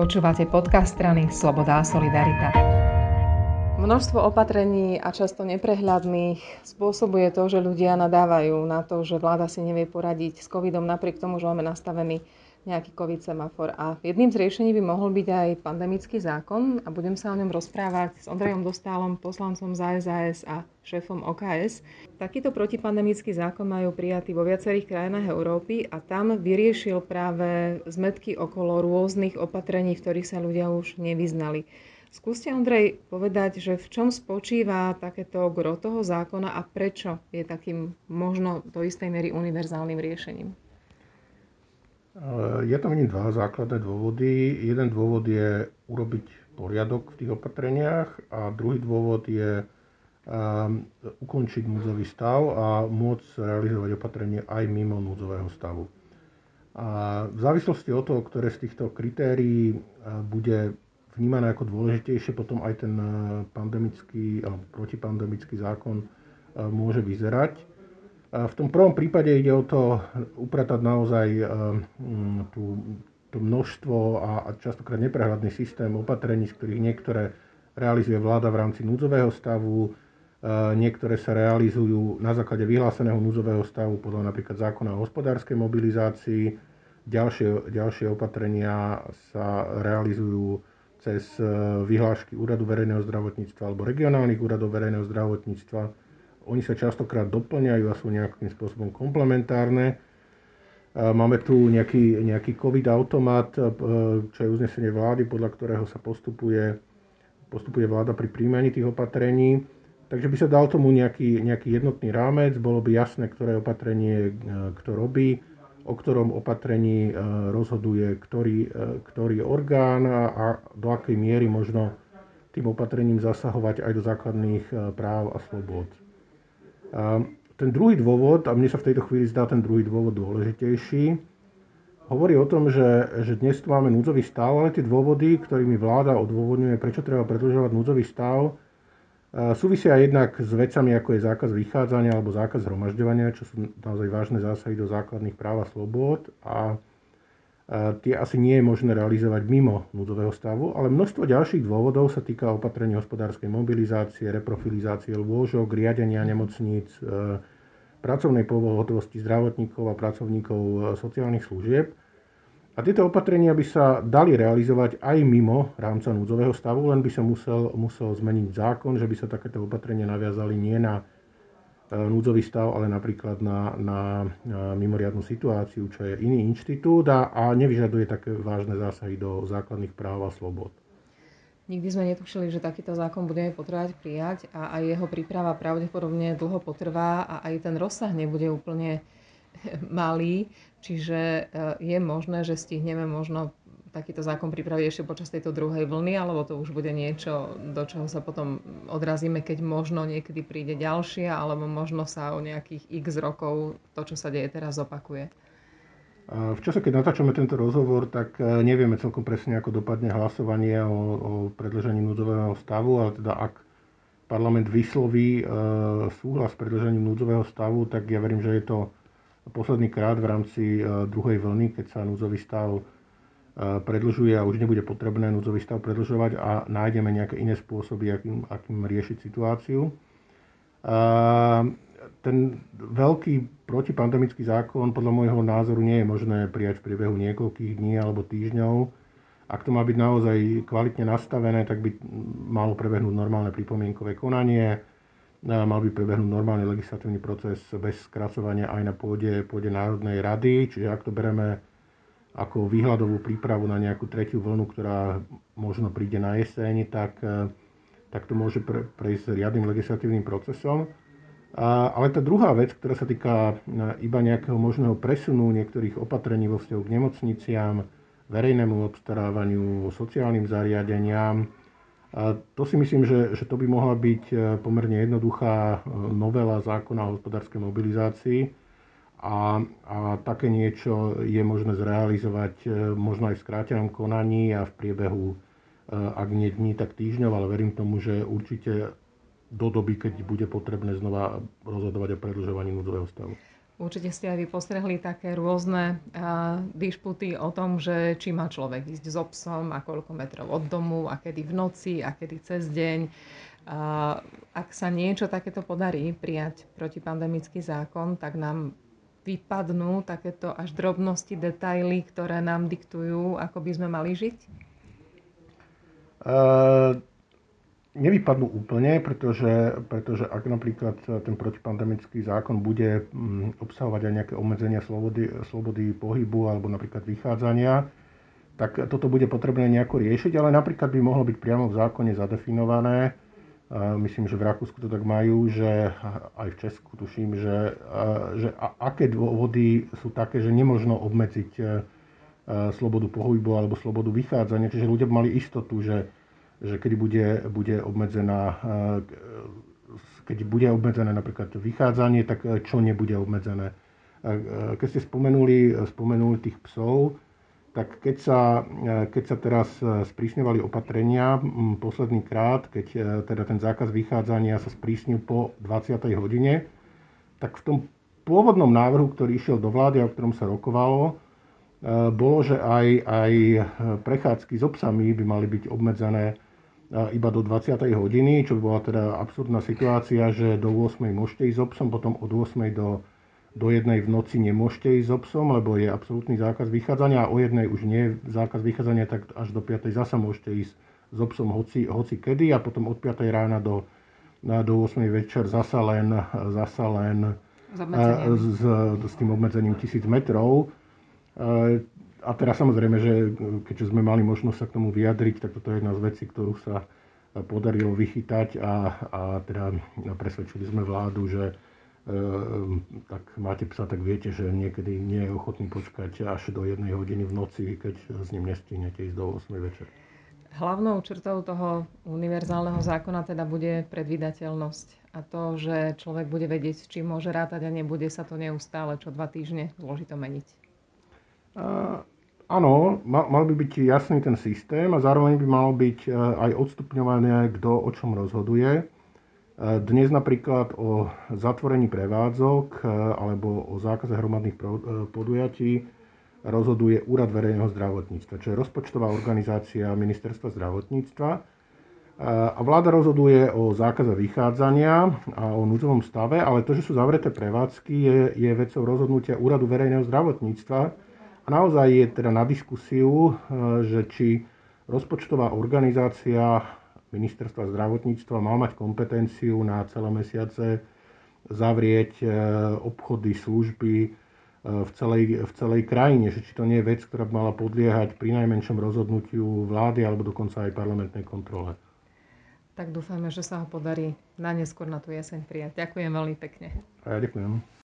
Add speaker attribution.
Speaker 1: Počúvate podcast strany Sloboda a Solidarita. Množstvo opatrení a často neprehľadných spôsobuje to, že ľudia nadávajú na to, že vláda si nevie poradiť s covidom napriek tomu, že máme nastavený nejaký COVID semafor. A jedným z riešení by mohol byť aj pandemický zákon a budem sa o ňom rozprávať s Ondrejom Dostálom, poslancom za SAS a šéfom OKS. Takýto protipandemický zákon majú prijatý vo viacerých krajinách Európy a tam vyriešil práve zmetky okolo rôznych opatrení, v ktorých sa ľudia už nevyznali. Skúste, Ondrej, povedať, že v čom spočíva takéto gro toho zákona a prečo je takým možno do istej miery univerzálnym riešením?
Speaker 2: Je tam ani dva základné dôvody. Jeden dôvod je urobiť poriadok v tých opatreniach a druhý dôvod je um, ukončiť núdzový stav a môcť realizovať opatrenie aj mimo núdzového stavu. A v závislosti od toho, ktoré z týchto kritérií uh, bude vnímané ako dôležitejšie, potom aj ten uh, pandemický alebo protipandemický zákon môže vyzerať. V tom prvom prípade ide o to upratať naozaj mm, tú, tú množstvo a, a častokrát neprehľadný systém opatrení, z ktorých niektoré realizuje vláda v rámci núdzového stavu, eh, niektoré sa realizujú na základe vyhláseného núdzového stavu podľa napríklad zákona o hospodárskej mobilizácii, ďalšie, ďalšie opatrenia sa realizujú cez eh, vyhlášky Úradu verejného zdravotníctva alebo regionálnych úradov verejného zdravotníctva oni sa častokrát doplňajú a sú nejakým spôsobom komplementárne. Máme tu nejaký, nejaký COVID automat, e, čo je uznesenie vlády, podľa ktorého sa postupuje, postupuje vláda pri príjmaní tých opatrení. Takže by sa dal tomu nejaký, nejaký jednotný rámec, bolo by jasné, ktoré opatrenie e, kto robí, o ktorom opatrení e, rozhoduje ktorý, ktorý orgán a do akej miery možno tým opatrením zasahovať aj do základných práv a slobod. Ten druhý dôvod, a mne sa v tejto chvíli zdá ten druhý dôvod dôležitejší, hovorí o tom, že, že dnes tu máme núdzový stav, ale tie dôvody, ktorými vláda odôvodňuje, prečo treba predlžovať núdzový stav, súvisia jednak s vecami, ako je zákaz vychádzania alebo zákaz zhromažďovania, čo sú naozaj vážne zásahy do základných práv a slobôd. A tie asi nie je možné realizovať mimo núdzového stavu, ale množstvo ďalších dôvodov sa týka opatrení hospodárskej mobilizácie, reprofilizácie lôžok, riadenia nemocníc, e, pracovnej pohotovosti zdravotníkov a pracovníkov e, sociálnych služieb. A tieto opatrenia by sa dali realizovať aj mimo rámca núdzového stavu, len by sa musel, musel zmeniť zákon, že by sa takéto opatrenia naviazali nie na núdzový stav, ale napríklad na, na mimoriadnú situáciu, čo je iný inštitút a, a nevyžaduje také vážne zásahy do základných práv a slobod.
Speaker 1: Nikdy sme netušili, že takýto zákon budeme potrebovať prijať a aj jeho príprava pravdepodobne dlho potrvá a aj ten rozsah nebude úplne malý, čiže e, je možné, že stihneme možno takýto zákon pripraviť ešte počas tejto druhej vlny, alebo to už bude niečo, do čoho sa potom odrazíme, keď možno niekedy príde ďalšia, alebo možno sa o nejakých x rokov to, čo sa deje teraz, opakuje?
Speaker 2: V čase, keď natáčame tento rozhovor, tak e, nevieme celkom presne, ako dopadne hlasovanie o, o predlžení núdzového stavu, ale teda ak parlament vysloví e, súhlas s predlžením núdzového stavu, tak ja verím, že je to posledný krát v rámci e, druhej vlny, keď sa núdzový stav predlžuje a už nebude potrebné núdzový stav predlžovať a nájdeme nejaké iné spôsoby, akým, akým riešiť situáciu. A ten veľký protipandemický zákon podľa môjho názoru nie je možné prijať v priebehu niekoľkých dní alebo týždňov. Ak to má byť naozaj kvalitne nastavené, tak by malo prebehnúť normálne pripomienkové konanie, mal by prebehnúť normálny legislatívny proces bez skracovania aj na pôde, pôde Národnej rady. Čiže ak to bereme ako výhľadovú prípravu na nejakú tretiu vlnu, ktorá možno príde na jeseň, tak, e, tak to môže pre, prejsť riadnym legislatívnym procesom. A, ale tá druhá vec, ktorá sa týka e, iba nejakého možného presunu niektorých opatrení vo vzťahu k nemocniciam, verejnému obstarávaniu, sociálnym zariadeniam, a to si myslím, že, že to by mohla byť e, pomerne jednoduchá novela zákona o hospodárskej mobilizácii, a, a také niečo je možné zrealizovať e, možno aj v skrátenom konaní a v priebehu, e, ak nie dní, tak týždňov, ale verím tomu, že určite do doby, keď bude potrebné znova rozhodovať o predlžovaní núdzového stavu.
Speaker 1: Určite ste aj vy postrehli také rôzne uh, dišputy o tom, že či má človek ísť s obsom a koľko metrov od domu a kedy v noci a kedy cez deň. Uh, ak sa niečo takéto podarí prijať protipandemický zákon, tak nám vypadnú takéto až drobnosti, detaily, ktoré nám diktujú, ako by sme mali žiť?
Speaker 2: Uh nevypadnú úplne, pretože, pretože ak napríklad ten protipandemický zákon bude mm, obsahovať aj nejaké obmedzenia slobody, slobody pohybu alebo napríklad vychádzania, tak toto bude potrebné nejako riešiť, ale napríklad by mohlo byť priamo v zákone zadefinované, myslím, že v Rakúsku to tak majú, že aj v Česku tuším, že, že aké dôvody sú také, že nemožno obmedziť slobodu pohybu alebo slobodu vychádzania, čiže ľudia by mali istotu, že že kedy bude, bude obmedzená keď bude obmedzené napríklad vychádzanie, tak čo nebude obmedzené. Keď ste spomenuli, spomenuli tých psov, tak keď sa, keď sa teraz sprísňovali opatrenia posledný krát, keď teda ten zákaz vychádzania sa sprísnil po 20. hodine, tak v tom pôvodnom návrhu, ktorý išiel do vlády a o ktorom sa rokovalo, bolo, že aj, aj prechádzky s obsami by mali byť obmedzené iba do 20. hodiny, čo by bola teda absurdná situácia, že do 8. môžete ísť s obsom, potom od 8. do, do 1. v noci nemôžete ísť s obsom, lebo je absolútny zákaz vychádzania a o 1. už nie je zákaz vychádzania, tak až do 5. zasa môžete ísť s obsom hoci, hoci kedy a potom od 5. rána do, do 8. večer zasa len, zasa len s, s, s tým obmedzením 1000 metrov a teraz samozrejme, že keďže sme mali možnosť sa k tomu vyjadriť, tak toto je jedna z vecí, ktorú sa podarilo vychytať a, a teda presvedčili sme vládu, že e, tak máte psa, tak viete, že niekedy nie je ochotný počkať až do jednej hodiny v noci, keď s ním nestihnete ísť do 8 večer.
Speaker 1: Hlavnou črtou toho univerzálneho zákona teda bude predvydateľnosť a to, že človek bude vedieť, či môže rátať a nebude sa to neustále čo dva týždne zložito meniť.
Speaker 2: Áno, mal, mal by byť jasný ten systém a zároveň by malo byť e, aj odstupňované, kto o čom rozhoduje. E, dnes napríklad o zatvorení prevádzok e, alebo o zákaze hromadných podujatí rozhoduje Úrad verejného zdravotníctva, čo je rozpočtová organizácia Ministerstva zdravotníctva. A vláda rozhoduje o zákaze vychádzania a o núdzovom stave, ale to, že sú zavreté prevádzky, je, je vecou rozhodnutia Úradu verejného zdravotníctva, naozaj je teda na diskusiu, e, že či rozpočtová organizácia ministerstva zdravotníctva má mať kompetenciu na celé mesiace zavrieť e, obchody, služby e, v celej, v celej krajine, že či to nie je vec, ktorá by mala podliehať pri najmenšom rozhodnutiu vlády alebo dokonca aj parlamentnej kontrole.
Speaker 1: Tak dúfajme, že sa ho podarí na neskôr na tú jeseň prijať. Ďakujem veľmi pekne.
Speaker 2: A ja ďakujem.